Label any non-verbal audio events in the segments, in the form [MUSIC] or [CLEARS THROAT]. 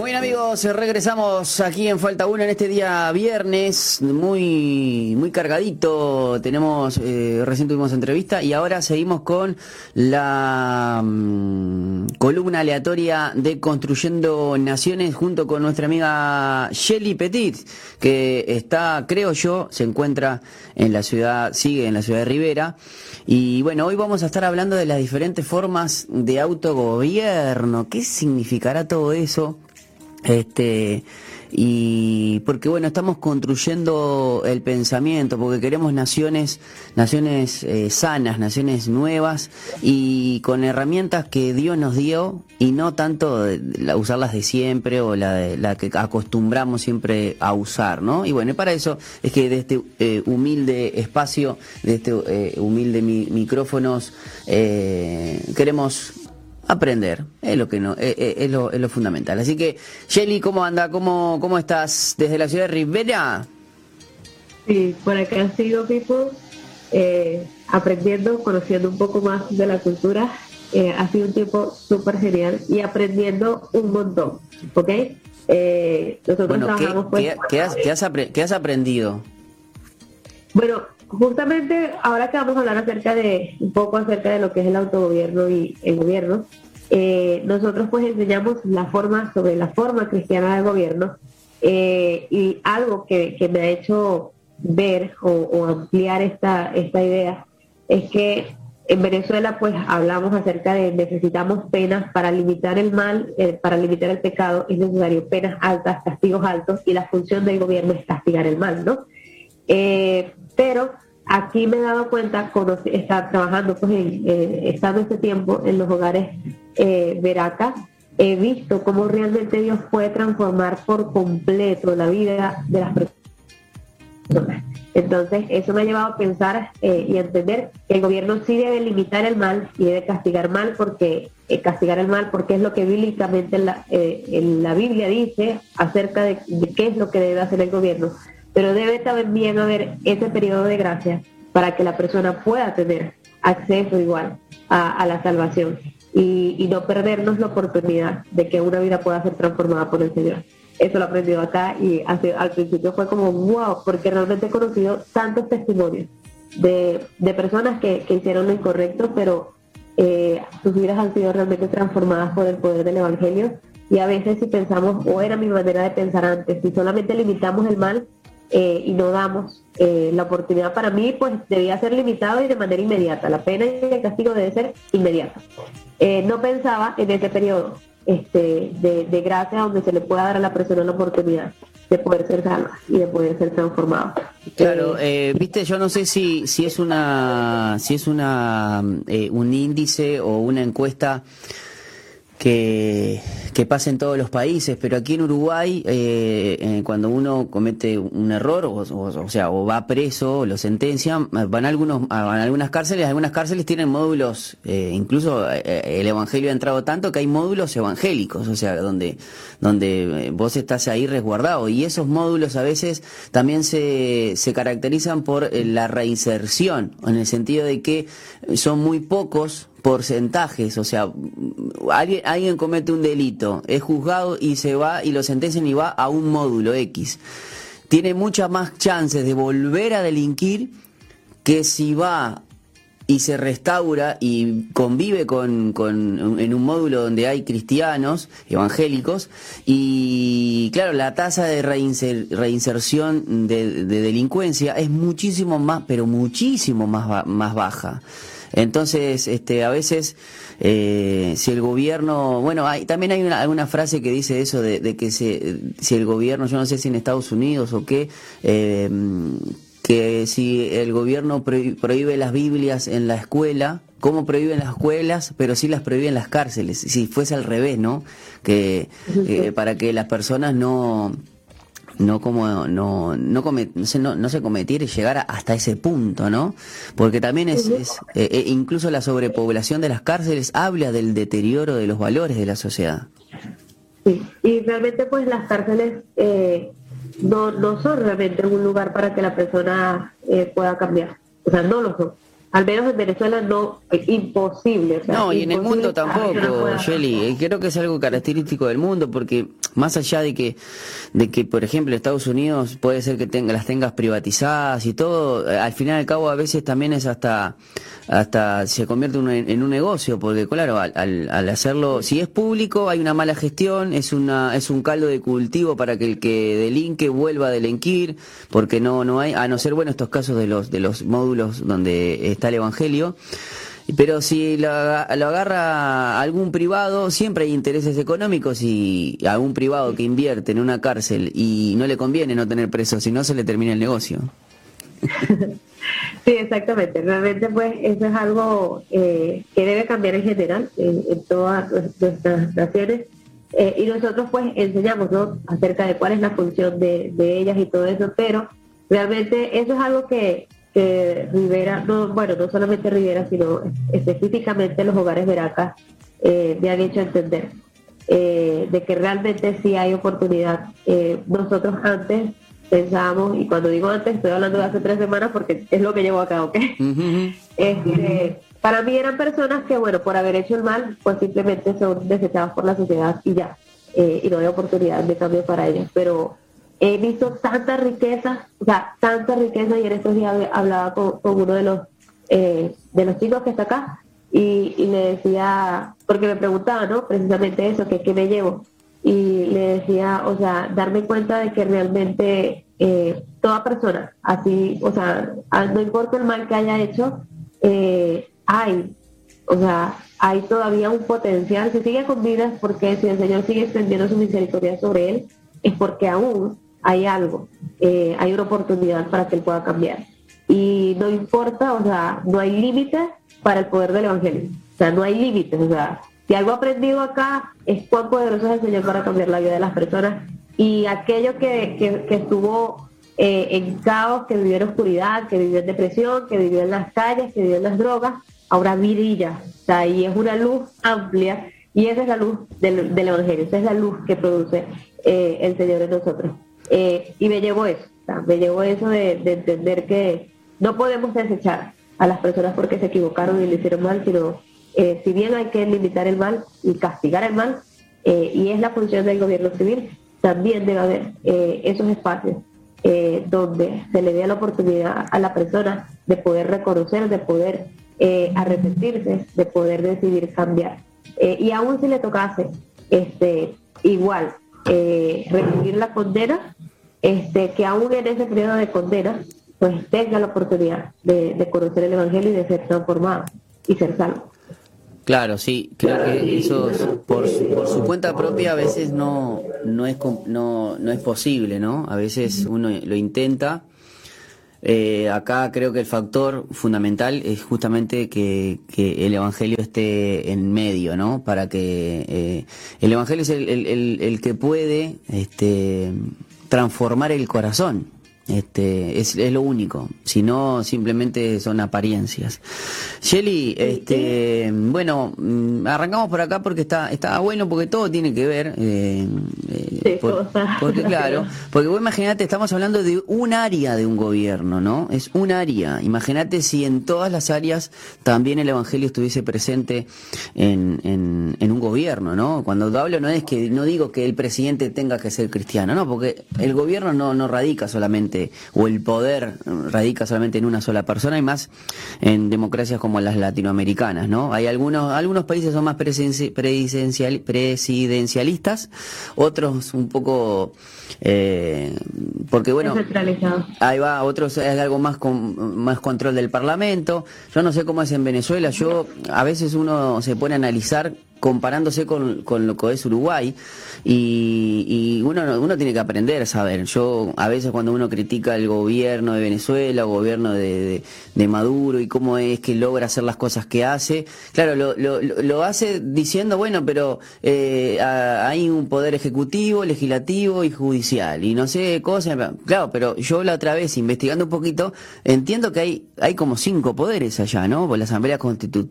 Muy bien amigos, regresamos aquí en Falta 1 en este día viernes, muy muy cargadito, tenemos, eh, recién tuvimos entrevista y ahora seguimos con la mm, columna aleatoria de Construyendo Naciones junto con nuestra amiga Shelly Petit, que está, creo yo, se encuentra en la ciudad, sigue en la ciudad de Rivera. Y bueno, hoy vamos a estar hablando de las diferentes formas de autogobierno, qué significará todo eso este, y porque bueno, estamos construyendo el pensamiento, porque queremos naciones, naciones eh, sanas, naciones nuevas y con herramientas que Dios nos dio y no tanto usarlas de siempre o la, de, la que acostumbramos siempre a usar, ¿no? Y bueno, y para eso es que de este eh, humilde espacio, de este eh, humilde micrófonos, queremos aprender, es lo que no, es, lo, es lo fundamental. Así que, Shelly, ¿cómo anda? ¿Cómo, ¿Cómo estás desde la ciudad de Rivera? Sí, por acá sigo, Pipo, eh, aprendiendo, conociendo un poco más de la cultura. Eh, ha sido un tiempo súper genial y aprendiendo un montón, ¿ok? Eh, nosotros trabajamos pues, ¿qué, has, qué, has ¿qué has aprendido? Bueno, justamente ahora que vamos a hablar acerca de un poco acerca de lo que es el autogobierno y el gobierno, eh, nosotros pues enseñamos la forma sobre la forma cristiana del gobierno eh, y algo que, me ha hecho ver o, ampliar esta, esta idea es que en Venezuela pues hablamos acerca de necesitamos penas para limitar el mal, eh, para limitar el pecado, es necesario penas altas, castigos altos y la función del gobierno es castigar el mal, ¿no? Pero aquí me he dado cuenta, está trabajando, pues, eh, estando este tiempo en los hogares eh, Veraca, he visto cómo realmente Dios puede transformar por completo la vida de las personas. Entonces, eso me ha llevado a pensar eh, y a entender que el gobierno sí debe limitar el mal y debe castigar mal porque castigar el mal porque es lo que bíblicamente en la, en la Biblia dice acerca de, qué es lo que debe hacer el gobierno pero debe también haber ese periodo de gracia para que la persona pueda tener acceso igual a, la salvación y, no perdernos la oportunidad de que una vida pueda ser transformada por el Señor. Eso lo he aprendido acá y al principio fue como wow, porque realmente he conocido tantos testimonios de, personas que, hicieron lo incorrecto, pero eh, sus vidas han sido realmente transformadas por el poder del Evangelio. Y a veces si pensamos, o era mi manera de pensar antes, si solamente limitamos el mal, eh, y no damos eh, la oportunidad para mí, pues debía ser limitado y de manera inmediata. La pena y el castigo debe ser inmediato. Eh, no pensaba en ese periodo este, de, gracia donde se le pueda dar a la persona la oportunidad de poder ser salva y de poder ser transformado. Claro, viste, yo no sé si si es una si es una un índice o una encuesta que, que pasa en todos los países, pero aquí en Uruguay, eh, eh, cuando uno comete un error, o, o, sea, o va preso, o lo sentencian, van a, algunos, a algunas cárceles, algunas cárceles tienen módulos, eh, incluso el Evangelio ha entrado tanto que hay módulos evangélicos, o sea, donde, donde vos estás ahí resguardado, y esos módulos a veces también se, se caracterizan por la reinserción, en el sentido de que son muy pocos porcentajes, o sea, alguien, alguien comete un delito, es juzgado y se va y lo sentencian y va a un módulo X. Tiene muchas más chances de volver a delinquir que si va y se restaura y convive con, con, en un módulo donde hay cristianos, evangélicos, y claro, la tasa de reinserción de, de, delincuencia es muchísimo más, pero muchísimo más, más baja. Entonces, este, a veces, eh, si el gobierno, bueno, hay, también hay una, alguna frase que dice eso de, que si, si, el gobierno, yo no sé si en Estados Unidos o qué, eh, que si el gobierno prohíbe las Biblias en la escuela, ¿cómo prohíben las escuelas, pero sí las prohíben las cárceles? Si fuese al revés, ¿no? Que eh, para que las personas no no como no no, no, no, se cometiera y llegar hasta ese punto, ¿no? Porque también es, eh, eh, incluso la sobrepoblación de las cárceles habla del deterioro de los valores de la sociedad. Sí, y realmente pues las cárceles eh, no, no son realmente un lugar para que la persona pueda cambiar, o sea, no lo son al menos en Venezuela no, es imposible. no, y en el mundo tampoco, Shelly. Creo que es algo característico del mundo porque más allá de que, de que por ejemplo, Estados Unidos puede ser que tenga, las tengas privatizadas y todo, eh, al final y al cabo a veces también es hasta, hasta se convierte en un negocio, porque claro, al, al, hacerlo, si es público hay una mala gestión, es una, es un caldo de cultivo para que el que delinque vuelva a delinquir, porque no, no hay, a no ser bueno estos casos de los, de los módulos donde está el evangelio, pero si lo, agarra algún privado, siempre hay intereses económicos y algún privado que invierte en una cárcel y no le conviene no tener presos, si no se le termina el negocio. [LAUGHS] Sí, exactamente. Realmente, pues, eso es algo eh, que debe cambiar en general en, todas nuestras naciones. Eh, y nosotros, pues, enseñamos, ¿no? Acerca de cuál es la función de, de ellas y todo eso, pero realmente eso es algo que, que Rivera, no, bueno, no solamente Rivera, sino específicamente los hogares Veracas eh, me han hecho entender eh, de que realmente sí hay oportunidad. Eh, nosotros antes pensábamos, y cuando digo antes estoy hablando de hace tres semanas porque es lo que llevo acá, ¿ok? este, para mí eran personas que, bueno, por haber hecho el mal, pues simplemente son desechadas por la sociedad y ya, y no hay oportunidad de cambio para ellos. Pero he visto tanta riqueza, o sea, tanta riqueza y en estos días hablaba con, uno de los eh, de los chicos que está acá y, le decía, porque me preguntaba, ¿no? Precisamente eso, que qué me llevo. Y le decía, o sea, darme cuenta de que realmente eh, toda persona, así, o sea, no importa el mal que haya hecho, eh, hay, o sea, hay todavía un potencial, se sigue con vida porque si el Señor sigue extendiendo su misericordia sobre él, es porque aún hay algo, eh, hay una oportunidad para que él pueda cambiar. Y no importa, o sea, no hay límites para el poder del Evangelio. O sea, no hay límites. O sea, si algo aprendido acá es cuán poderoso es el Señor para cambiar la vida de las personas. Y aquello que, que, estuvo eh, en caos, que vivió en oscuridad, que vivió en depresión, que vivió en las calles, que vivió en las drogas, ahora brilla. O sea, y es una luz amplia. Y esa es la luz del, del Evangelio, esa es la luz que produce eh, el Señor en nosotros. Eh, y me llevó eso, me llevó eso de, entender que no podemos desechar a las personas porque se equivocaron y le hicieron mal, sino eh, si bien hay que limitar el mal y castigar el mal, eh, y es la función del gobierno civil, también debe haber esos espacios donde se le dé la oportunidad a la persona de poder reconocer, de poder arrepentirse, de poder decidir cambiar. y aún si le tocase este, igual recibir la condena, este, que aún en ese periodo de condena, pues tenga la oportunidad de, conocer el Evangelio y de ser transformado y ser salvo. Claro, sí, creo que eso por, por su cuenta propia a veces no, no, es, no, no es posible, ¿no? A veces uno lo intenta. Eh, acá creo que el factor fundamental es justamente que, el Evangelio esté en medio, ¿no? Para que eh, el Evangelio es el, el, el que puede este, transformar el corazón. Este, es, es, lo único, si no simplemente son apariencias. Shelly, este, bueno, mm, arrancamos por acá porque está, está bueno porque todo tiene que ver. Eh, eh porque claro, porque vos imaginate, estamos hablando de un área de un gobierno, ¿no? Es un área. Imagínate si en todas las áreas también el Evangelio estuviese presente en, en, en un gobierno, ¿no? Cuando hablo no es que, no digo que el presidente tenga que ser cristiano, ¿no? Porque el gobierno no, no radica solamente o el poder radica solamente en una sola persona y más en democracias como las latinoamericanas, ¿no? Hay algunos, algunos países son más presidencial, presidencialistas, otros un poco eh, porque bueno, ahí va, otros es algo más con más control del parlamento. Yo no sé cómo es en Venezuela. Yo a veces uno se pone a analizar comparándose con, con lo que es Uruguay y, uno, uno tiene que aprender a saber. Yo a veces cuando uno critica el gobierno de Venezuela o gobierno de, de, Maduro y cómo es que logra hacer las cosas que hace, claro, lo, lo, lo hace diciendo, bueno, pero eh, hay un poder ejecutivo, legislativo y judicial y no sé cosas, claro, pero yo la otra vez investigando un poquito entiendo que hay, hay como cinco poderes allá, ¿no? Por la Asamblea constitu,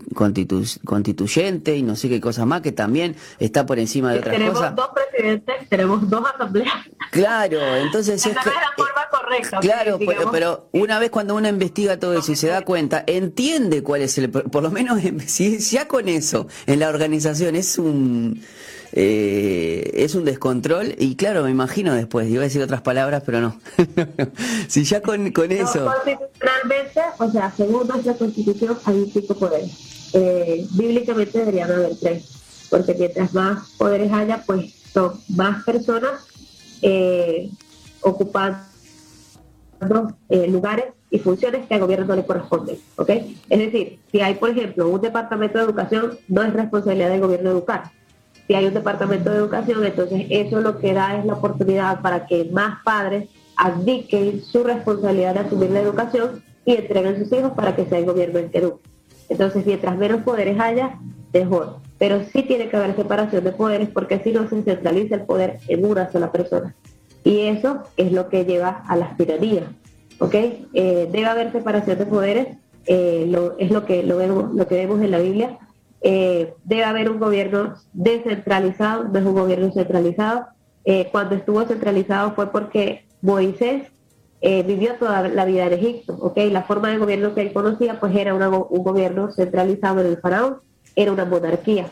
Constituyente y no sé qué cosas más que también está por encima de otras tenemos cosas. Tenemos dos presidentes, tenemos dos asambleas. Claro, entonces [LAUGHS] es, que, la forma correcta. Claro, pero, una vez cuando uno investiga todo eso y se da cuenta, entiende cuál es el, por lo menos [LAUGHS] si ya con eso en la organización es un eh, es un descontrol y claro, me imagino después, iba a decir otras palabras, pero no. [LAUGHS] si ya con, con eso... Constitucionalmente, o sea, según nuestra constitución, hay cinco poderes. Eh, bíblicamente deberían haber tres, porque mientras más poderes haya, pues son más personas eh, ocupando eh, lugares y funciones que al gobierno no le corresponden. Es decir, si hay, por ejemplo, un departamento de educación, no es responsabilidad del gobierno educar. Si hay un departamento de educación, entonces eso lo que da es la oportunidad para que más padres abdiquen su responsabilidad de asumir la educación y entreguen sus hijos para que sea el gobierno el que eduque. Entonces, mientras menos poderes haya, mejor. Pero sí tiene que haber separación de poderes porque si no se centraliza el poder en una sola persona. Y eso es lo que lleva a las tiranías. ¿ok? Eh, debe haber separación de poderes, eh, es lo que, lo, vemos, que vemos en la Biblia. Eh, debe haber un gobierno descentralizado, no es un gobierno centralizado. cuando estuvo centralizado fue porque Moisés vivió toda la vida en Egipto, ¿ok? La forma de gobierno que él conocía pues era un gobierno centralizado en el faraón, era una monarquía.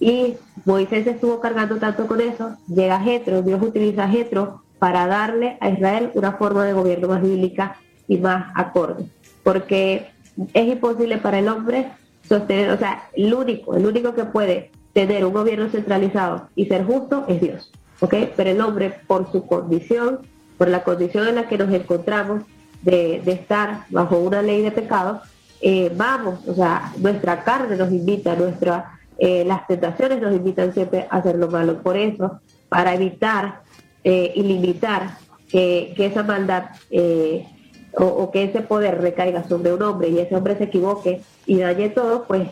Y Moisés estuvo cargando tanto con eso, llega Jetro, Dios utiliza a Jetro para darle a Israel una forma de gobierno más bíblica y más acorde. Porque es imposible para el hombre sostener, o sea, el único, el único que puede tener un gobierno centralizado y ser justo es Dios. ¿ok? Pero el hombre, por su condición, por la condición en la que nos encontramos de, estar bajo una ley de pecado, eh, vamos, o sea, nuestra carne nos invita, nuestra, eh, las tentaciones nos invitan siempre a hacer lo malo. Por eso, para evitar eh, y limitar que, esa maldad eh, o, que ese poder recaiga sobre un hombre y ese hombre se equivoque y dañe todo, pues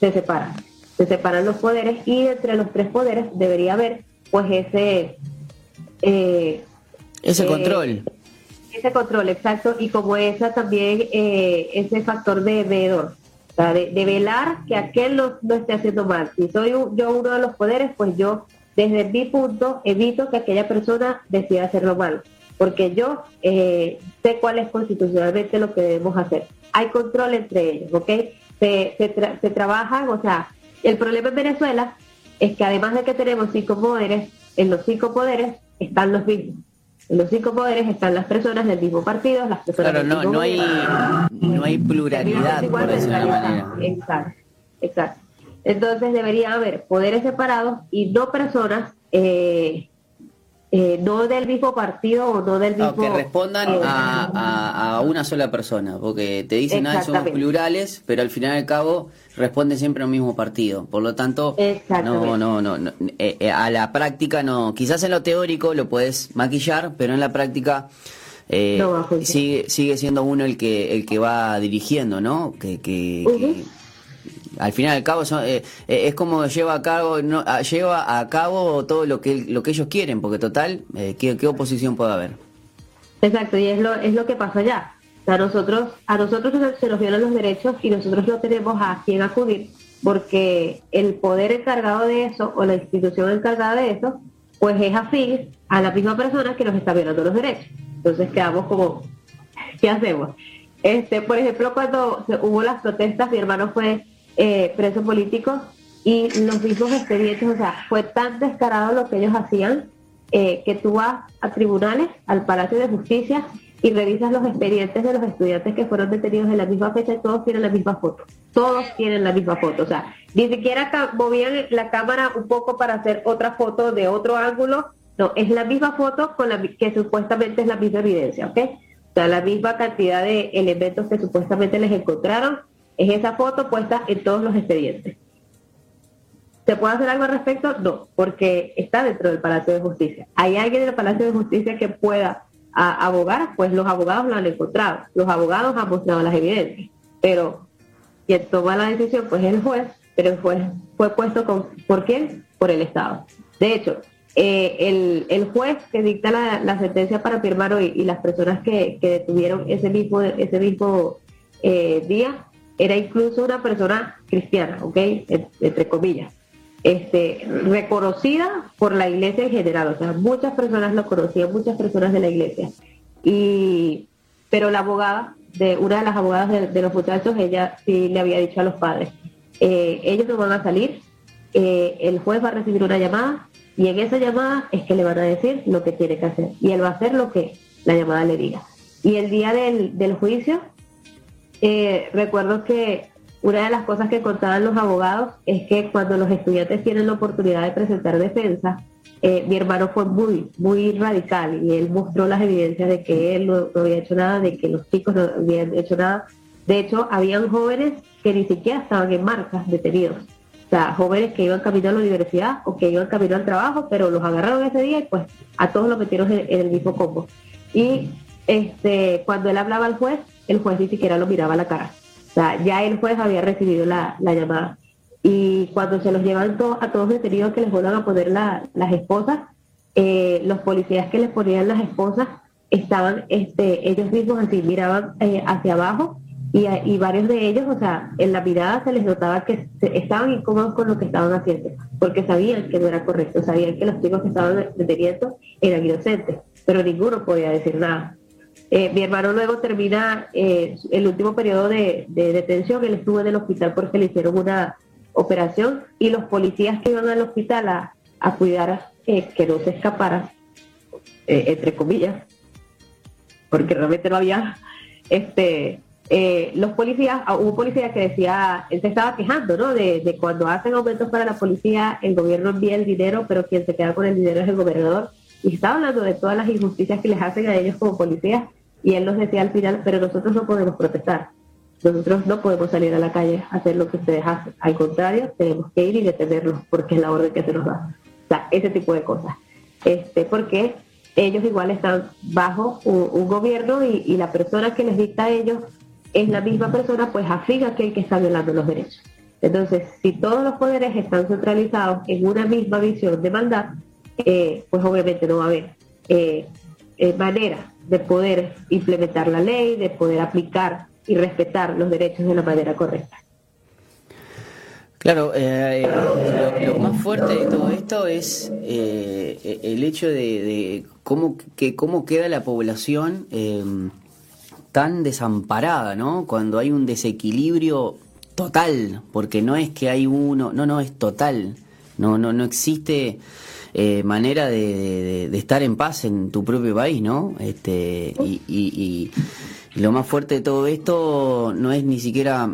se separan. Se separan los poderes y entre los tres poderes debería haber pues ese... Eh, ese control. Ese control, exacto. Y como esa también, ese factor de veedor. de, velar que aquel no, no esté haciendo mal. Si soy yo uno de los poderes, pues yo desde mi punto, evito que aquella persona decida hacerlo mal, porque yo eh, sé cuál es constitucionalmente lo que debemos hacer. Hay control entre ellos, ¿ok? Se, se, trabajan, o sea, el problema en Venezuela es que además de que tenemos cinco poderes, en los cinco poderes están los mismos. En los cinco poderes están las personas del mismo partido, las personas claro, no, no hay, no hay pluralidad, por decirlo de manera. Exacto, exacto. Entonces debería haber poderes separados y no personas, eh, eh, no del mismo partido o no del mismo... que respondan eh, a, una sola persona, porque te dicen, ah, somos plurales, pero al final y al cabo responde siempre al mismo partido. Por lo tanto, no, no, no, a la práctica no. Quizás en lo teórico lo puedes maquillar, pero en la práctica... sigue, sigue siendo uno el que el que va dirigiendo, ¿no? Que, que al final al cabo eh, eh, es como lleva a cabo no, lleva a cabo todo lo que lo que ellos quieren porque total eh, ¿qué, oposición puede haber exacto y es lo es lo que pasa allá. A nosotros a nosotros se nos violan los derechos y nosotros no tenemos a quién acudir porque el poder encargado de eso o la institución encargada de eso pues es afín a la misma persona que nos está violando los derechos. Entonces quedamos como qué hacemos este por ejemplo cuando hubo las protestas mi hermano fue eh, presos políticos y los mismos expedientes, o sea, fue tan descarado lo que ellos hacían eh, que tú vas a tribunales, al Palacio de Justicia y revisas los expedientes de los estudiantes que fueron detenidos en la misma fecha y todos tienen la misma foto. Todos tienen la misma foto. O sea, ni siquiera movían la cámara un poco para hacer otra foto de otro ángulo. No, es la misma foto con la que supuestamente es la misma evidencia, ¿ok? O sea, la misma cantidad de elementos que supuestamente les encontraron es esa foto puesta en todos los expedientes. ¿Se puede hacer algo al respecto? No, porque está dentro del Palacio de Justicia. ¿Hay alguien en el Palacio de Justicia que pueda abogar? Pues los abogados lo han encontrado. Los abogados han mostrado las evidencias. Pero quien toma la decisión, pues es el juez, pero el juez fue puesto con, ¿por quién? Por el Estado. De hecho, eh, el, juez que dicta la, sentencia para firmar hoy y las personas que, detuvieron ese mismo, ese mismo eh, día era incluso una persona cristiana, ¿ok? Entre comillas. Este, reconocida por la iglesia en general, o sea, muchas personas lo conocían, muchas personas de la iglesia. Y, pero la abogada, de una de las abogadas de, los muchachos, ella sí le había dicho a los padres, eh, ellos no van a salir eh, el juez va a recibir una llamada y en esa llamada es que le van a decir lo que tiene que hacer y él va a hacer lo que la llamada le diga. Y el día del, del juicio, eh, recuerdo que una de las cosas que contaban los abogados es que cuando los estudiantes tienen la oportunidad de presentar defensa, eh, mi hermano fue muy, muy radical y él mostró las evidencias de que él no, había hecho nada, de que los chicos no habían hecho nada. De hecho, habían jóvenes que ni siquiera estaban en marcas detenidos. O sea, jóvenes que iban camino a la universidad o que iban camino al trabajo, pero los agarraron ese día y pues a todos los metieron en, el mismo combo. Y este, cuando él hablaba al juez, el juez ni siquiera lo miraba a la cara. O sea, ya el juez había recibido la, llamada. Y cuando se los llevan a todos detenidos que les vuelvan a poner las esposas, eh, los policías que les ponían las esposas estaban este, ellos mismos así, miraban eh, hacia abajo y, varios de ellos, o sea, en la mirada se les notaba que estaban incómodos con lo que estaban haciendo, porque sabían que no era correcto, sabían que los chicos que estaban deteniendo eran inocentes, pero ninguno podía decir nada. Eh, mi hermano luego termina eh, el último periodo de, detención, él estuvo en el hospital porque le hicieron una operación y los policías que iban al hospital a, cuidar eh, que no se escapara, entre comillas, porque realmente no había este eh, los policías, ah, hubo un policía que decía, él se estaba quejando, ¿no? De, cuando hacen aumentos para la policía, el gobierno envía el dinero, pero quien se queda con el dinero es el gobernador. Y estaba hablando de todas las injusticias que les hacen a ellos como policías. Y él nos decía al final, pero nosotros no podemos protestar. Nosotros no podemos salir a la calle a hacer lo que ustedes hacen. Al contrario, tenemos que ir y detenerlos porque es la orden que se nos da. O sea, ese tipo de cosas. Este, porque ellos igual están bajo un, gobierno y, y, la persona que les dicta a ellos es la misma persona, pues afín a aquel que está violando los derechos. Entonces, si todos los poderes están centralizados en una misma visión de maldad, eh, pues obviamente no va a haber eh, eh, manera de poder implementar la ley, de poder aplicar y respetar los derechos de la manera correcta. Claro, lo, más fuerte de todo esto es el hecho de, cómo, que, cómo queda la población tan desamparada, ¿no? Cuando hay un desequilibrio total, porque no es que hay uno, no, no, es total, no, no, no existe eh, manera de, estar en paz en tu propio país, ¿no? Este, y, lo más fuerte de todo esto no es ni siquiera,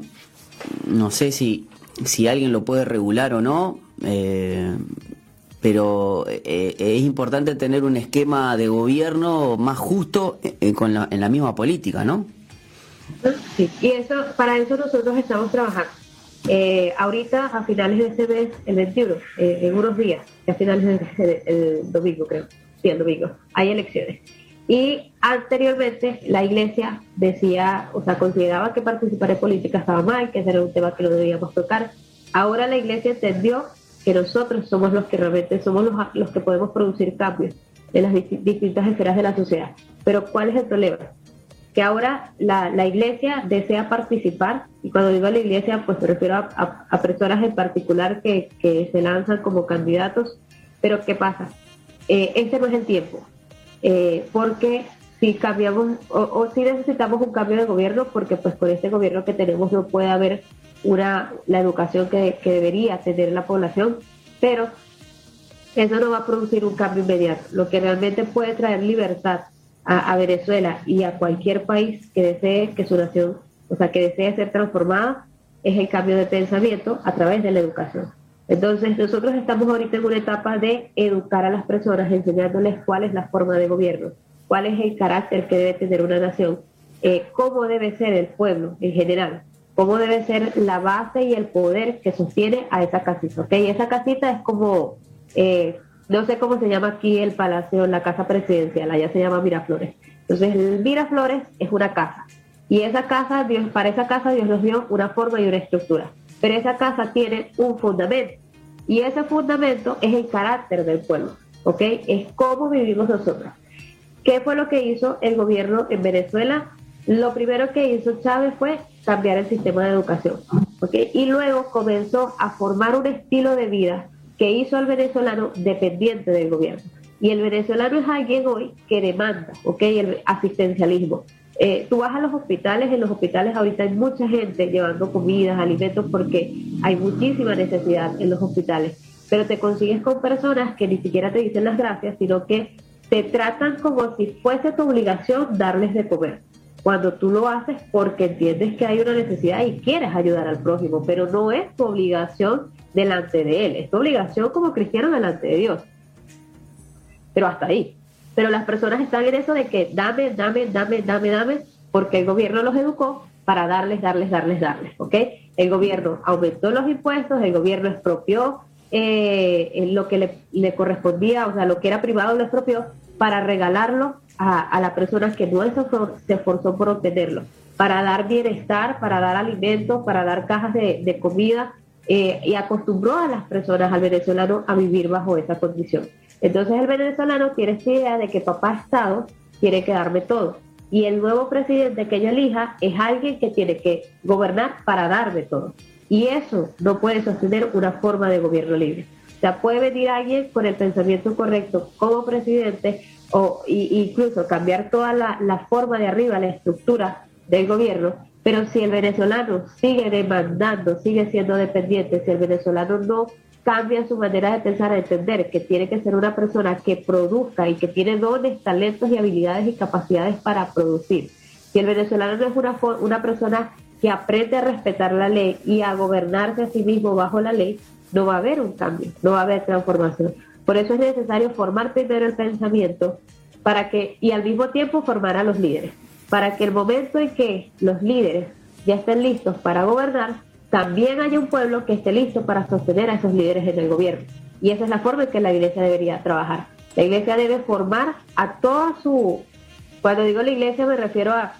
no sé si, si alguien lo puede regular o no, eh, pero eh, es importante tener un esquema de gobierno más justo con en la misma política, ¿no? Sí, y eso, para eso nosotros estamos trabajando. Eh, ahorita, a finales de este mes, el 21, en unos días, a finales del el domingo, creo, sí, el domingo, hay elecciones. Y anteriormente la iglesia decía, o sea, consideraba que participar en política estaba mal, que ese era un tema que no debíamos tocar. Ahora la iglesia entendió que nosotros somos los que realmente somos los que podemos producir cambios en las distintas esferas de la sociedad. Pero ¿cuál es el problema? Que ahora la, la iglesia desea participar, y cuando digo la iglesia, pues me refiero a, a, personas en particular que, que, se lanzan como candidatos, pero ¿qué pasa? Eh, este no es el tiempo, eh, porque si cambiamos, o, si necesitamos un cambio de gobierno, porque pues con este gobierno que tenemos no puede haber una, la educación que, debería tener la población, pero eso no va a producir un cambio inmediato. Lo que realmente puede traer libertad a, Venezuela y a cualquier país que desee que su nación, o sea, que desee ser transformada, es el cambio de pensamiento a través de la educación. Entonces, nosotros estamos ahorita en una etapa de educar a las personas, enseñándoles cuál es la forma de gobierno, cuál es el carácter que debe tener una nación, eh, cómo debe ser el pueblo en general, cómo debe ser la base y el poder que sostiene a esa casita. ¿ok? Esa casita es como, eh, no sé cómo se llama aquí el palacio, la casa presidencial, allá se llama Miraflores. Entonces, Miraflores es una casa. Y esa casa, Dios, para esa casa Dios nos dio una forma y una estructura. Pero esa casa tiene un fundamento. Y ese fundamento es el carácter del pueblo. ¿Ok? Es cómo vivimos nosotros. ¿Qué fue lo que hizo el gobierno en Venezuela? Lo primero que hizo Chávez fue cambiar el sistema de educación. ¿okay? Y luego comenzó a formar un estilo de vida que hizo al venezolano dependiente del gobierno. Y el venezolano es alguien hoy que demanda ¿okay? el asistencialismo. Eh, tú vas a los hospitales, en los hospitales ahorita hay mucha gente llevando comidas, alimentos, porque hay muchísima necesidad en los hospitales, pero te consigues con personas que ni siquiera te dicen las gracias, sino que te tratan como si fuese tu obligación darles de comer. Cuando tú lo haces porque entiendes que hay una necesidad y quieres ayudar al prójimo, pero no es tu obligación delante de él, es tu obligación como cristiano delante de Dios. Pero hasta ahí. Pero las personas están en eso de que dame, dame, dame, dame, dame, porque el gobierno los educó para darles, darles, darles, darles, ¿ok? El gobierno aumentó los impuestos, el gobierno expropió eh, lo que le, correspondía, o sea, lo que era privado lo expropió para regalarlo a, la persona que no se esforzó por obtenerlo, para dar bienestar, para dar alimentos, para dar cajas de, comida eh, y acostumbró a las personas, al venezolano, a vivir bajo esa condición. Entonces el venezolano tiene esta idea de que papá Estado tiene que darme todo. Y el nuevo presidente que ella elija es alguien que tiene que gobernar para darme todo. Y eso no puede sostener una forma de gobierno libre. O sea, puede venir alguien con el pensamiento correcto como presidente o incluso cambiar toda la, la forma de arriba, la estructura del gobierno, pero si el venezolano sigue demandando, sigue siendo dependiente, si el venezolano no cambia su manera de pensar, a entender que tiene que ser una persona que produzca y que tiene dones, talentos y habilidades y capacidades para producir. Si el venezolano no es una, una persona que aprende a respetar la ley y a gobernarse a sí mismo bajo la ley, no va a haber un cambio, no va a haber transformación. Por eso es necesario formar primero el pensamiento para que, y al mismo tiempo formar a los líderes, para que el momento en que los líderes ya estén listos para gobernar, también haya un pueblo que esté listo para sostener a esos líderes en el gobierno. Y esa es la forma en que la iglesia debería trabajar. La iglesia debe formar a toda su... Cuando digo la iglesia me refiero a,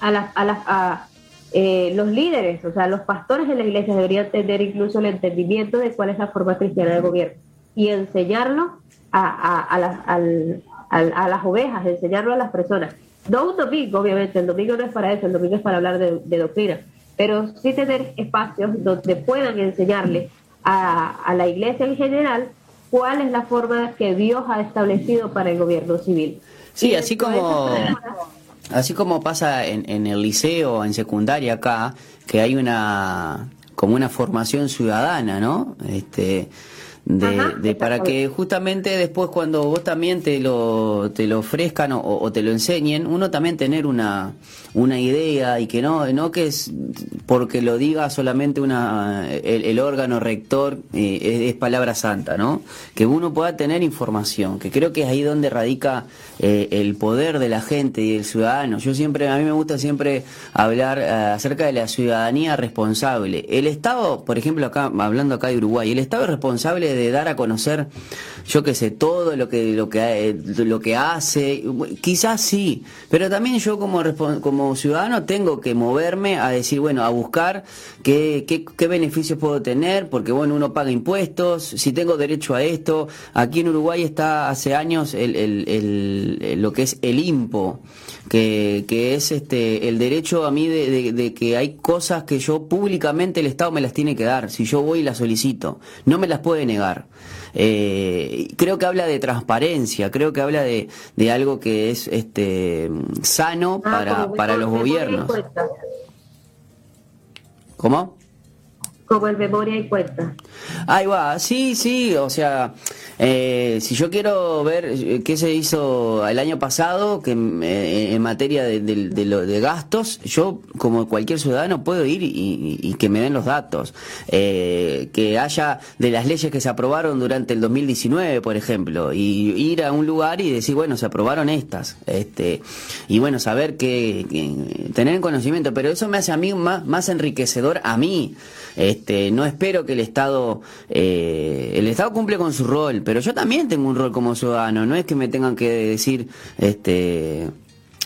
a, a eh, los líderes, o sea, los pastores de la iglesia deberían tener incluso el entendimiento de cuál es la forma cristiana de gobierno y enseñarlo a, a, las, a las ovejas, enseñarlo a las personas. No un domingo, obviamente, el domingo no es para eso, el domingo es para hablar de, de doctrina, pero sí tener espacios donde puedan enseñarle a, la iglesia en general cuál es la forma que Dios ha establecido para el gobierno civil. Sí, así como, así como pasa en, en el liceo, en secundaria acá, que hay una como una formación ciudadana, ¿no? Este, de, para que justamente después cuando vos también te lo, te lo ofrezcan o, te lo enseñen, uno también tener una, una idea y que no, no que es porque lo diga solamente una, el, órgano rector eh, es, palabra santa, ¿no? Que uno pueda tener información, que creo que es ahí donde radica eh, el poder de la gente y del ciudadano. Yo siempre, a mí me gusta siempre hablar eh, acerca de la ciudadanía responsable. El Estado, por ejemplo, acá, hablando acá de Uruguay, el Estado es responsable de dar a conocer, yo qué sé, todo lo que, lo que, eh, lo que hace, quizás sí, pero también yo como, como ciudadano tengo que moverme a decir, bueno, a buscar qué, qué, beneficios puedo tener, porque bueno, uno paga impuestos, si tengo derecho a esto, aquí en Uruguay está hace años el, el, lo que es el IMPO, que, que, es este el derecho a mí de, de, que hay cosas que yo públicamente el Estado me las tiene que dar, si yo voy y las solicito, no me las puede negar. Eh, creo que habla de transparencia, creo que habla de, de algo que es este sano ah, para, para los gobiernos. ¿Cómo? Como el memoria y cuenta. Ahí va, sí, sí, o sea, eh, si yo quiero ver eh, qué se hizo el año pasado, que eh, en materia de, de, gastos, yo como cualquier ciudadano puedo ir y, que me den los datos. que haya de las leyes que se aprobaron durante el 2019, por ejemplo, y ir a un lugar y decir, bueno, se aprobaron estas. este Y bueno, saber que, tener conocimiento, pero eso me hace a mí más, más enriquecedor a mí. Este, no espero que el Estado, el Estado cumple con su rol, pero yo también tengo un rol como ciudadano, no es que me tengan que decir, este,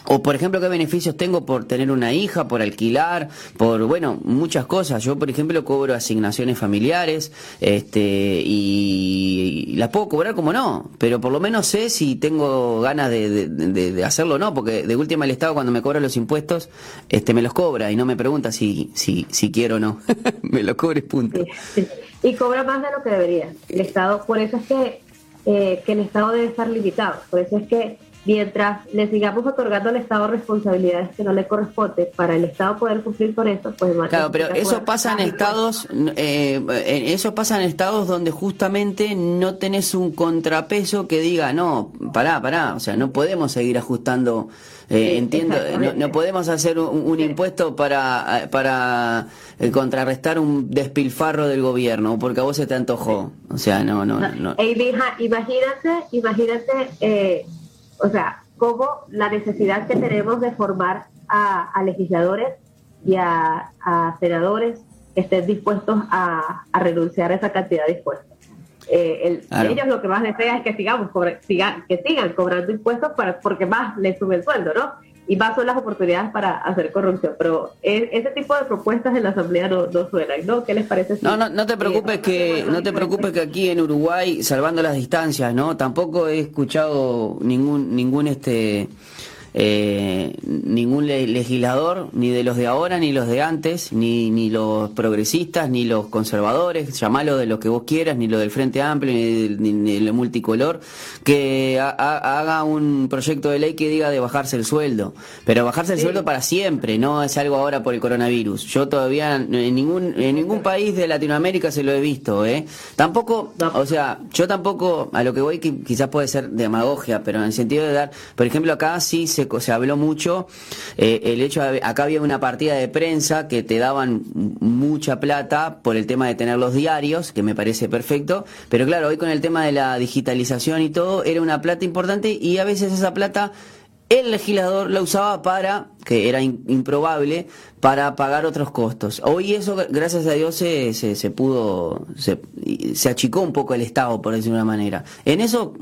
o por ejemplo, qué beneficios tengo por tener una hija, por alquilar, por bueno, muchas cosas. Yo, por ejemplo, cobro asignaciones familiares, este, y, las puedo cobrar como no, pero por lo menos sé si tengo ganas de, hacerlo o no, porque de última el Estado cuando me cobra los impuestos, este, me los cobra y no me pregunta si, si, si quiero o no. [LAUGHS] me los cobres punto y cobra más de lo que debería. El Estado, por eso es que, eh, que el Estado debe estar limitado, por eso es que mientras le sigamos otorgando al Estado responsabilidades que no le corresponden para el Estado poder cumplir con eso, pues claro, pero eso pasa en estados, eh, eso pasa en estados donde justamente no tenés un contrapeso que diga no, pará, pará, o sea, no podemos seguir ajustando. Eh, entiendo, no, podemos hacer un, impuesto para, para eh, contrarrestar un despilfarro del gobierno, porque a vos se te antojó. O sea, no, no, no. E imagínate, imagínate, eh, o sea, cómo la necesidad que tenemos de formar a, legisladores y a, senadores que estén dispuestos a, renunciar a esa cantidad de impuestos. Eh, ellos lo que más desean es que sigamos que sigan cobrando impuestos para, porque más les sube el sueldo, ¿no? Y son las oportunidades para hacer corrupción. Pero ese tipo de propuestas en la Asamblea no, no suenan, ¿no? ¿Qué les parece? no, no, no te preocupes que no te preocupes que aquí en Uruguay, salvando las distancias, ¿no? Tampoco he escuchado ningún ningún este eh, ningún legislador, ni de los de ahora, ni los de antes, ni, ni los progresistas, ni los conservadores, llamalo de lo que vos quieras, ni lo del Frente Amplio, ni, el multicolor, que haga un proyecto de ley que diga de bajarse el sueldo. Pero bajarse el sueldo para siempre, no es algo ahora por el coronavirus. Yo todavía en ningún, en ningún país de Latinoamérica se lo he visto, ¿eh? Tampoco, o sea, yo tampoco, a lo que voy que quizás puede ser demagogia, pero en el sentido de dar, por ejemplo, acá sí se se, habló mucho eh, el hecho de, acá había una partida de prensa que te daban mucha plata por el tema de tener los diarios, que me parece perfecto, pero claro, hoy con el tema de la digitalización y todo, era una plata importante y a veces esa plata el legislador la usaba para, que era improbable, para pagar otros costos. Hoy eso, gracias a Dios, se, se, pudo, se, se achicó un poco el Estado, por decirlo de una manera. En eso,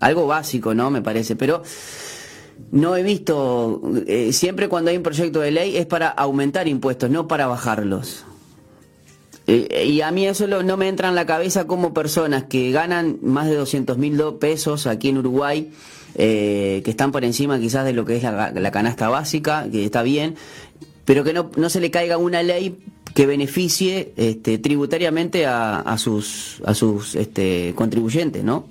algo básico, ¿no? Me parece, pero no he visto, eh, siempre cuando hay un proyecto de ley es para aumentar impuestos, no para bajarlos. Eh, y a mí eso no me entra en la cabeza como personas que ganan más de 200 mil pesos aquí en Uruguay, eh, que están por encima quizás de lo que es la, canasta básica, que está bien, pero que no, no se le caiga una ley que beneficie este, tributariamente a, a sus, a sus este, contribuyentes, ¿no?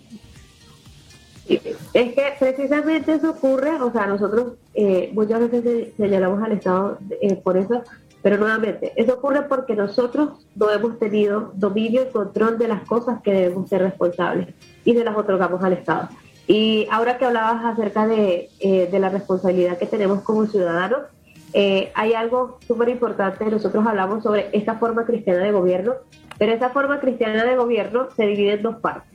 Es que precisamente eso ocurre, o sea, nosotros eh, muchas veces señalamos al Estado eh, por eso, pero nuevamente, eso ocurre porque nosotros no hemos tenido dominio y control de las cosas que debemos ser responsables y se las otorgamos al Estado. Y ahora que hablabas acerca de, eh, de la responsabilidad que tenemos como ciudadanos, hay algo súper importante, nosotros hablamos sobre esta forma cristiana de gobierno, pero esa forma cristiana de gobierno se divide en dos partes.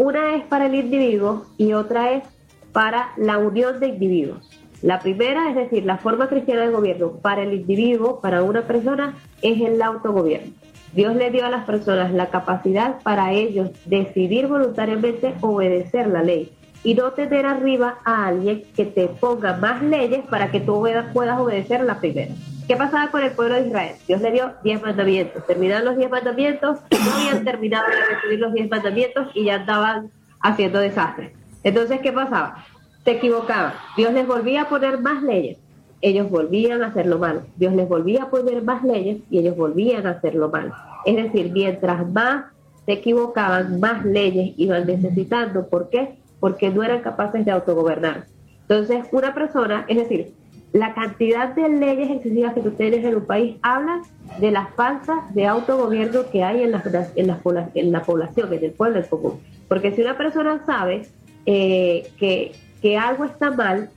Una es para el individuo y otra es para la unión de individuos. La primera, es decir, la forma cristiana de gobierno para el individuo, para una persona, es el autogobierno. Dios le dio a las personas la capacidad para ellos decidir voluntariamente obedecer la ley y no tener arriba a alguien que te ponga más leyes para que tú puedas obedecer la primera. ¿Qué pasaba con el pueblo de Israel? Dios le dio diez mandamientos. Terminaron los diez mandamientos, no habían [COUGHS] terminado de recibir los diez mandamientos y ya estaban haciendo desastres. Entonces, ¿qué pasaba? Se equivocaban. Dios les volvía a poner más leyes. Ellos volvían a hacerlo mal. Dios les volvía a poner más leyes y ellos volvían a hacerlo mal. Es decir, mientras más se equivocaban, más leyes iban necesitando. ¿Por qué? Porque no eran capaces de autogobernar. Entonces, una persona, es decir, la cantidad de leyes excesivas que tú tienes en un país habla de las faltas de autogobierno que hay en la, en la, en la población, en el pueblo en común. Porque si una persona sabe eh, que, que algo está mal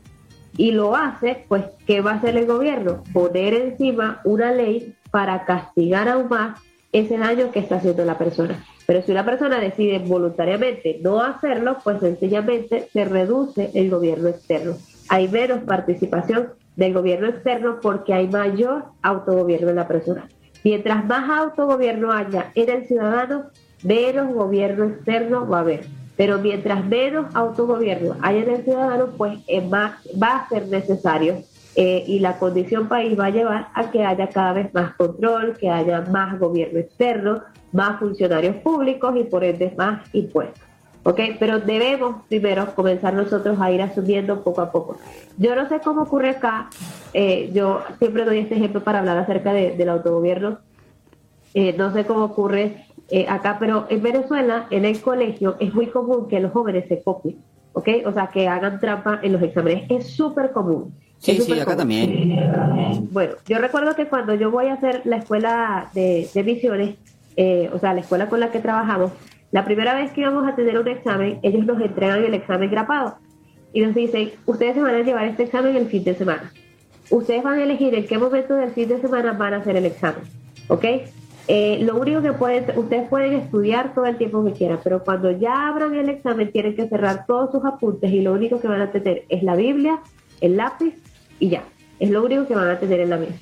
y lo hace, pues ¿qué va a hacer el gobierno? Poner encima una ley para castigar aún más ese daño que está haciendo la persona. Pero si una persona decide voluntariamente no hacerlo, pues sencillamente se reduce el gobierno externo. Hay menos participación del gobierno externo porque hay mayor autogobierno en la persona. Mientras más autogobierno haya en el ciudadano, menos gobierno externo va a haber. Pero mientras menos autogobierno haya en el ciudadano, pues va a ser necesario eh, y la condición país va a llevar a que haya cada vez más control, que haya más gobierno externo, más funcionarios públicos y por ende más impuestos. ¿ok? Pero debemos primero comenzar nosotros a ir asumiendo poco a poco. Yo no sé cómo ocurre acá, eh, yo siempre doy este ejemplo para hablar acerca del autogobierno, eh, no sé cómo ocurre eh, acá, pero en Venezuela, en el colegio, es muy común que los jóvenes se copien. ¿Ok? O sea, que hagan trampa en los exámenes. Es súper común. Sí, sí, acá también. Bueno, yo recuerdo que cuando yo voy a hacer la escuela de, de misiones, eh, o sea, la escuela con la que trabajamos, la primera vez que íbamos a tener un examen, ellos nos entregan el examen grapado y nos dicen, ustedes se van a llevar este examen el fin de semana. Ustedes van a elegir en qué momento del fin de semana van a hacer el examen, ¿ok? Eh, lo único que pueden, ustedes pueden estudiar todo el tiempo que quieran, pero cuando ya abran el examen tienen que cerrar todos sus apuntes y lo único que van a tener es la Biblia, el lápiz y ya. Es lo único que van a tener en la mesa.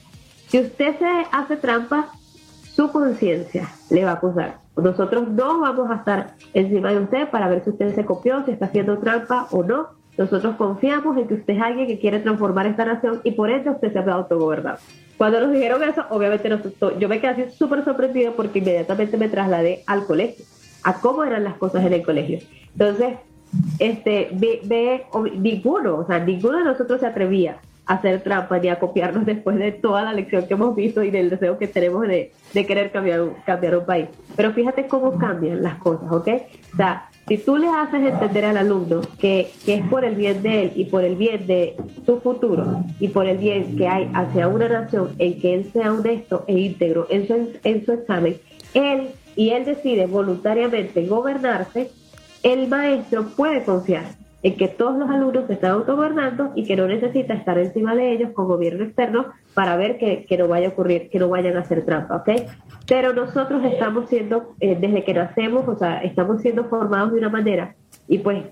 Si usted se hace trampa, su conciencia le va a acusar. Nosotros no vamos a estar encima de usted para ver si usted se copió, si está haciendo trampa o no. Nosotros confiamos en que usted es alguien que quiere transformar esta nación y por eso usted se ha autogobernado. Cuando nos dijeron eso, obviamente yo me quedé así súper sorprendido porque inmediatamente me trasladé al colegio, a cómo eran las cosas en el colegio. Entonces, este, ve, ve ninguno, o sea, ninguno de nosotros se atrevía hacer trampa ni a copiarnos después de toda la lección que hemos visto y del deseo que tenemos de, querer cambiar un, cambiar un país. Pero fíjate cómo cambian las cosas, ¿ok? O sea, si tú le haces entender al alumno que, que, es por el bien de él y por el bien de su futuro y por el bien que hay hacia una nación en que él sea honesto e íntegro en su, en su examen, él y él decide voluntariamente gobernarse, el maestro puede confiar en que todos los alumnos se están autogobernando y que no necesita estar encima de ellos con gobierno externo para ver que, no vaya a ocurrir, que no vayan a hacer trampa, ¿ok? Pero nosotros estamos siendo, eh, desde que nacemos, o sea, estamos siendo formados de una manera y pues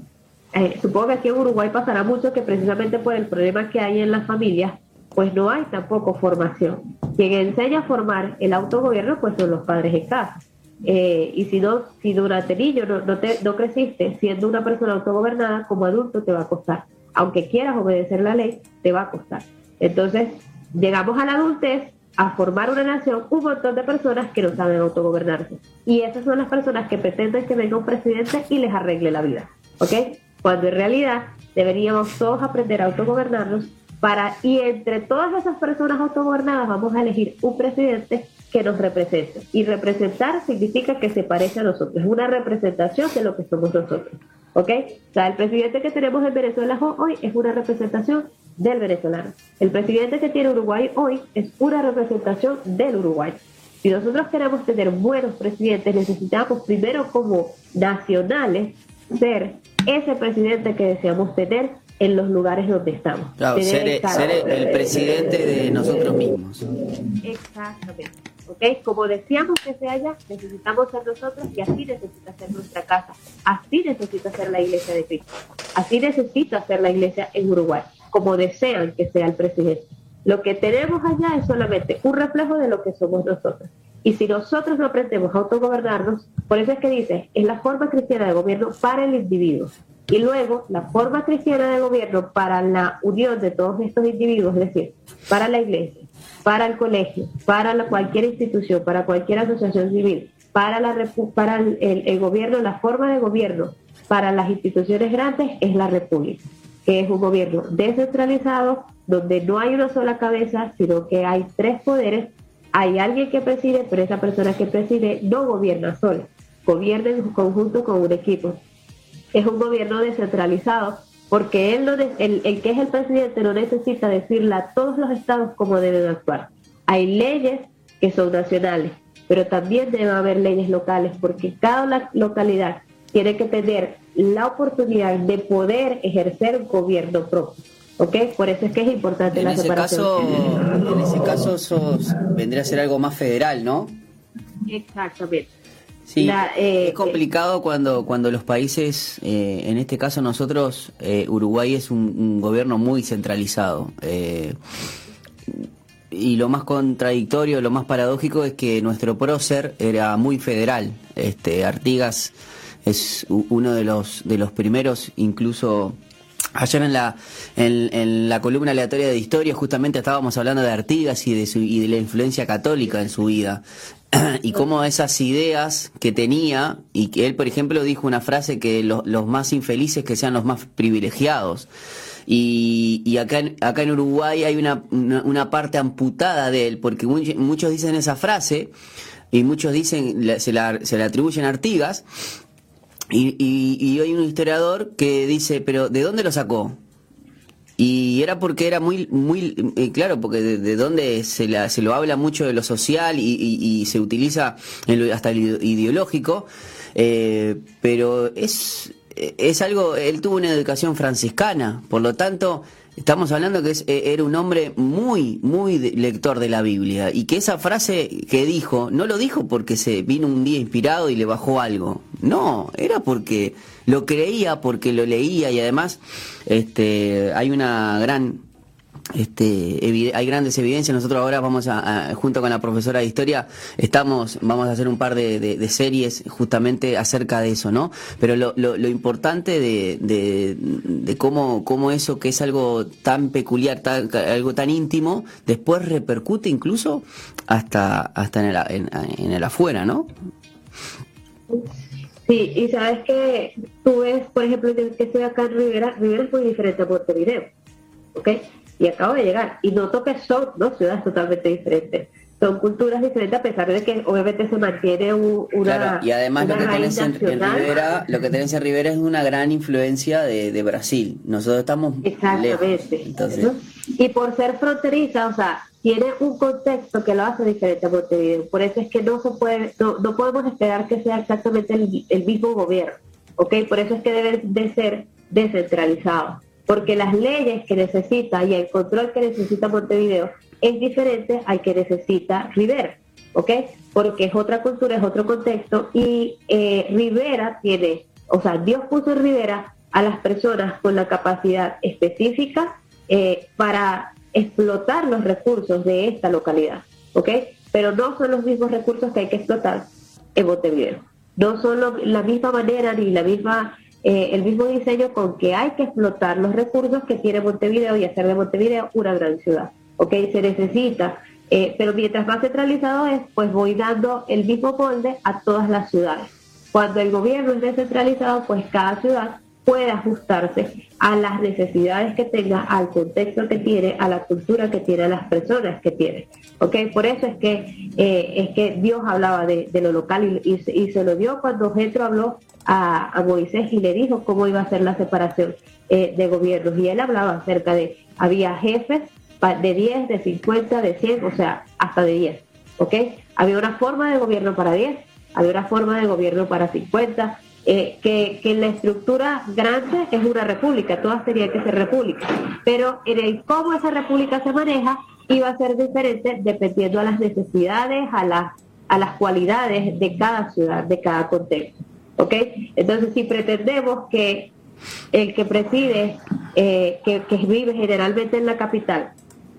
eh, supongo que aquí en Uruguay pasará mucho que precisamente por el problema que hay en las familias, pues no hay tampoco formación. Quien enseña a formar el autogobierno, pues son los padres en casa. Eh, y si no, si durante niño no, no, te, no creciste siendo una persona autogobernada, como adulto te va a costar. Aunque quieras obedecer la ley, te va a costar. Entonces, llegamos a la adultez a formar una nación un montón de personas que no saben autogobernarse. Y esas son las personas que pretenden que venga un presidente y les arregle la vida. ¿Ok? Cuando en realidad deberíamos todos aprender a autogobernarnos para, y entre todas esas personas autogobernadas vamos a elegir un presidente que nos represente. Y representar significa que se parece a nosotros, es una representación de lo que somos nosotros. ¿Ok? O sea, el presidente que tenemos en Venezuela hoy es una representación del venezolano. El presidente que tiene Uruguay hoy es una representación del Uruguay. Si nosotros queremos tener buenos presidentes, necesitamos primero como nacionales ser ese presidente que deseamos tener en los lugares donde estamos. Claro, ser, el presidente de nosotros mismos. Exactamente. ¿Ok? Como decíamos que se haya, necesitamos ser nosotros y así necesita ser nuestra casa, así necesita ser la iglesia de Cristo, así necesita ser la iglesia en Uruguay, como desean que sea el presidente. Lo que tenemos allá es solamente un reflejo de lo que somos nosotros. Y si nosotros no aprendemos a autogobernarnos, por eso es que dice, es la forma cristiana de gobierno para el individuo. Y luego, la forma cristiana de gobierno para la unión de todos estos individuos, es decir, para la iglesia, para el colegio, para cualquier institución, para cualquier asociación civil, para, la, para el, gobierno, la forma de gobierno para las instituciones grandes es la república, que es un gobierno descentralizado donde no hay una sola cabeza, sino que hay tres poderes. Hay alguien que preside, pero esa persona que preside no gobierna sola, gobierna en conjunto con un equipo. Es un gobierno descentralizado porque él el, el, que es el presidente no necesita decirle a todos los estados cómo deben actuar. Hay leyes que son nacionales, pero también debe haber leyes locales, porque cada localidad tiene que tener la oportunidad de poder ejercer un gobierno propio. ¿Ok? Por eso es que es importante la separación. en ese caso, vendría a ser algo más federal, ¿no? Exactamente. Sí, eh, es complicado cuando, cuando los países, eh, en este caso nosotros, eh, Uruguay es un, gobierno muy centralizado. y lo más contradictorio, lo más paradójico es que nuestro prócer era muy federal. Este, Artigas es uno de los, de los primeros, incluso Ayer en la, en, la columna aleatoria de historia justamente estábamos hablando de Artigas y de, su, y de la influencia católica en su vida. [CLEARS THROAT] y cómo esas ideas que tenía, y que él, por ejemplo, dijo una frase que los más infelices que sean los más privilegiados. Y, y acá, acá en Uruguay hay una, una, parte amputada de él, porque muchos dicen esa frase, y muchos dicen, se la, se la atribuyen a Artigas, y, y, hay un historiador que dice, pero ¿de dónde lo sacó? Y era porque era muy, muy eh, claro, porque de, dónde se, la, se lo habla mucho de lo social y, se utiliza hasta el ideológico, eh, pero es, es algo, él tuvo una educación franciscana, por lo tanto, Estamos hablando que e, era un hombre muy, muy lector de la Biblia y que esa frase que dijo, no lo dijo porque se vino un día inspirado y le bajó algo. No, era porque lo creía, porque lo leía y además este, hay una gran este, hay grandes evidencias. Nosotros ahora vamos a, junto con la profesora de historia, estamos, vamos a hacer un par de, series justamente acerca de eso, ¿no? Pero lo, lo, importante de, de, cómo, cómo eso que es algo tan peculiar, algo tan íntimo, después repercute incluso hasta, hasta en, el, en, el afuera, ¿no? Sí, y sabes que tú ves, por ejemplo, que estoy acá en Rivera, Rivera es muy diferente a Montevideo, ¿ok? Y acabo de llegar. Y noto que son dos ciudades totalmente diferentes. Son culturas diferentes a pesar de que obviamente se mantiene una... y además lo que, tenés en, Rivera, lo que tenés en Rivera es una gran influencia de, Brasil. Nosotros estamos Exactamente. Entonces... Y por ser fronteriza, o sea, tiene un contexto que lo hace diferente a Montevideo. Por eso es que no se puede, no, podemos esperar que sea exactamente el, el mismo gobierno. ¿ok? Por eso es que debe de ser descentralizado porque las leyes que necesita y el control que necesita Montevideo es diferente al que necesita Rivera, ¿ok? Porque es otra cultura, es otro contexto y eh, Rivera tiene, o sea, Dios puso en Rivera a las personas con la capacidad específica eh, para explotar los recursos de esta localidad, ¿ok? Pero no son los mismos recursos que hay que explotar en Montevideo. No son la misma manera ni la misma eh, el mismo diseño con que hay que explotar los recursos que tiene Montevideo y hacer de Montevideo una gran ciudad. ¿Ok? Se necesita. Eh, pero mientras más centralizado es, pues voy dando el mismo molde a todas las ciudades. Cuando el gobierno es descentralizado, pues cada ciudad puede ajustarse a las necesidades que tenga, al contexto que tiene, a la cultura que tiene, a las personas que tiene. ¿Ok? Por eso es que, eh, es que Dios hablaba de, lo local y, se lo dio cuando Jetro habló a, Moisés y le dijo cómo iba a ser la separación eh, de gobiernos. Y él hablaba acerca de, había jefes de 10, de 50, de 100, o sea, hasta de 10. ¿Ok? Había una forma de gobierno para 10, había una forma de gobierno para 50. Eh, que, que la estructura grande es una república, todas tenían que ser repúblicas, pero en el cómo esa república se maneja iba a ser diferente dependiendo a las necesidades, a las, a las cualidades de cada ciudad, de cada contexto. ¿ok? Entonces, si pretendemos que el que preside, eh, que, vive generalmente en la capital,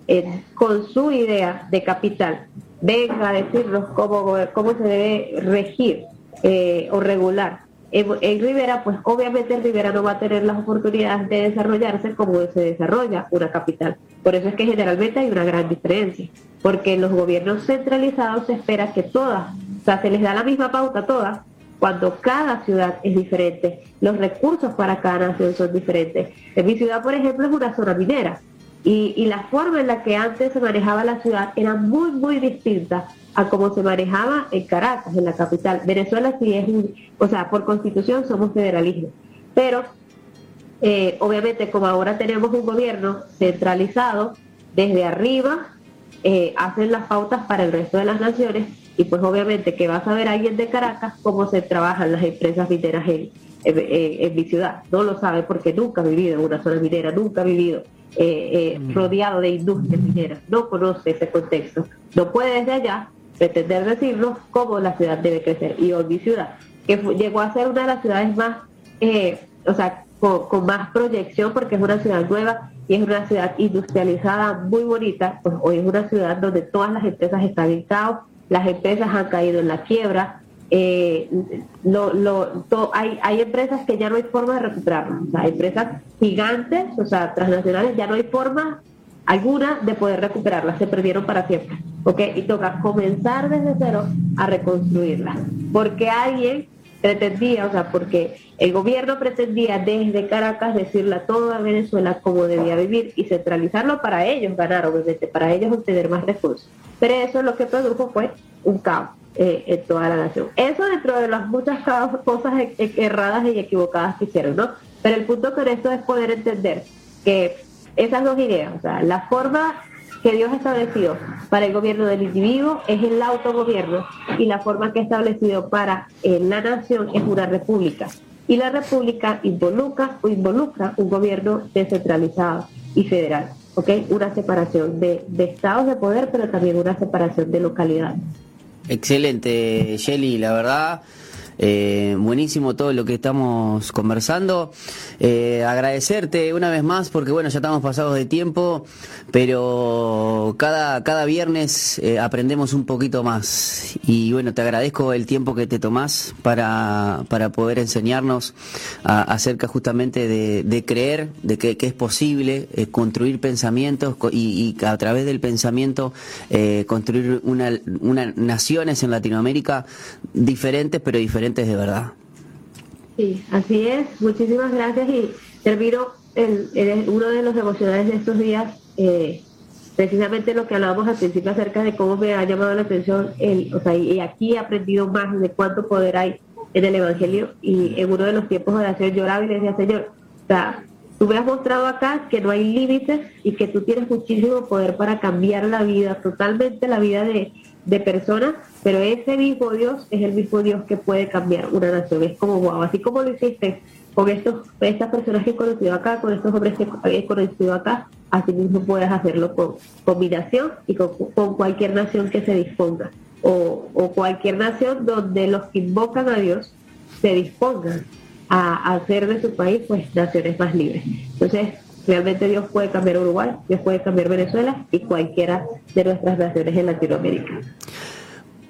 eh, con su idea de capital, venga a decirnos cómo, cómo se debe regir eh, o regular en, Rivera, pues obviamente en Rivera no va a tener las oportunidades de desarrollarse como se desarrolla una capital. Por eso es que generalmente hay una gran diferencia, porque en los gobiernos centralizados se espera que todas, o sea, se les da la misma pauta a todas, cuando cada ciudad es diferente, los recursos para cada nación son diferentes. En mi ciudad, por ejemplo, es una zona minera y, la forma en la que antes se manejaba la ciudad era muy, muy distinta a cómo se manejaba en Caracas, en la capital. Venezuela sí es, o sea, por constitución somos federalismo, pero eh, obviamente como ahora tenemos un gobierno centralizado, desde arriba eh, hacen las pautas para el resto de las naciones y pues obviamente que vas a ver alguien de Caracas cómo se trabajan las empresas mineras en, en, mi ciudad. No lo sabe porque nunca ha vivido en una zona minera, nunca ha vivido eh, eh, mm. rodeado de industrias mineras, no conoce ese contexto. No puede desde allá pretender decirnos cómo la ciudad debe crecer. Y hoy mi ciudad, que llegó a ser una de las ciudades más, eh, o sea, con, con, más proyección porque es una ciudad nueva y es una ciudad industrializada muy bonita, pues hoy es una ciudad donde todas las empresas están en caos, las empresas han caído en la quiebra, eh, hay, hay empresas que ya no hay forma de recuperarlas, o empresas gigantes, o sea, transnacionales, ya no hay forma alguna de poder recuperarlas, se perdieron para siempre, ¿ok? Y toca comenzar desde cero a reconstruirlas, porque alguien pretendía, o sea, porque el gobierno pretendía desde Caracas decirle a toda Venezuela cómo debía vivir y centralizarlo para ellos ganar, obviamente, para ellos obtener más recursos. Pero eso lo que produjo fue un caos. Eh, en toda la nación. Eso dentro de las muchas cosas e-, e-, erradas y equivocadas que hicieron, ¿no? Pero el punto con esto es poder entender que esas dos ideas, o sea, la forma que Dios ha establecido para el gobierno del individuo es el autogobierno y la forma que ha establecido para eh, la nación es una república. Y la república involucra, o involucra un gobierno descentralizado y federal, ¿ok? Una separación de estados de poder, pero también una separación de localidades. Excelente, Shelly, la verdad. Eh, buenísimo todo lo que estamos conversando. Eh, agradecerte una vez más porque bueno, ya estamos pasados de tiempo, pero cada, cada viernes eh, aprendemos un poquito más. Y bueno, te agradezco el tiempo que te tomás para, para poder enseñarnos acerca justamente de, creer, de que, es posible construir pensamientos y, a través del pensamiento construir una, una, naciones en Latinoamérica diferentes, pero diferentes de verdad. Sí, así es. Muchísimas gracias y termino el, uno de los devocionales de estos días, eh, precisamente lo que hablábamos al principio acerca de cómo me ha llamado la atención, el, o sea, y aquí he aprendido más de cuánto poder hay en el Evangelio y en uno de los tiempos de oración lloraba y le decía, Señor, o sea, tú me has mostrado acá que no hay límites y que tú tienes muchísimo poder para cambiar la vida, totalmente la vida de, de personas, pero ese mismo Dios es el mismo Dios que puede cambiar una nación. Es como wow, así como lo hiciste con estos, estas personas que he conocido acá, con estos hombres que he conocido acá, así mismo puedes hacerlo con combinación y con, cualquier nación que se disponga. O, o, cualquier nación donde los que invocan a Dios se dispongan a, hacer de su país pues naciones más libres. Entonces, realmente Dios puede cambiar Uruguay, Dios puede cambiar Venezuela y cualquiera de nuestras naciones en Latinoamérica.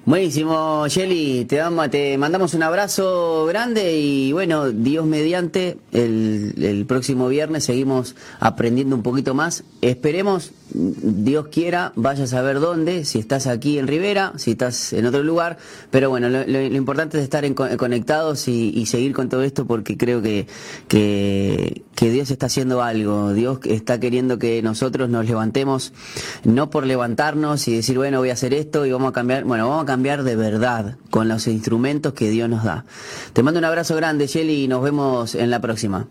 Buenísimo, Shelly, te, te mandamos un abrazo grande y bueno, Dios mediante, el, el próximo viernes seguimos aprendiendo un poquito más. Esperemos Dios quiera, vaya a saber dónde, si estás aquí en Rivera, si estás en otro lugar, pero bueno, lo, importante es estar en, conectados y, seguir con todo esto porque creo que, que, Dios está haciendo algo, Dios está queriendo que nosotros nos levantemos, no por levantarnos y decir, bueno, voy a hacer esto y vamos a cambiar, bueno, vamos a cambiar de verdad con los instrumentos que Dios nos da. Te mando un abrazo grande, Shelly, y nos vemos en la próxima.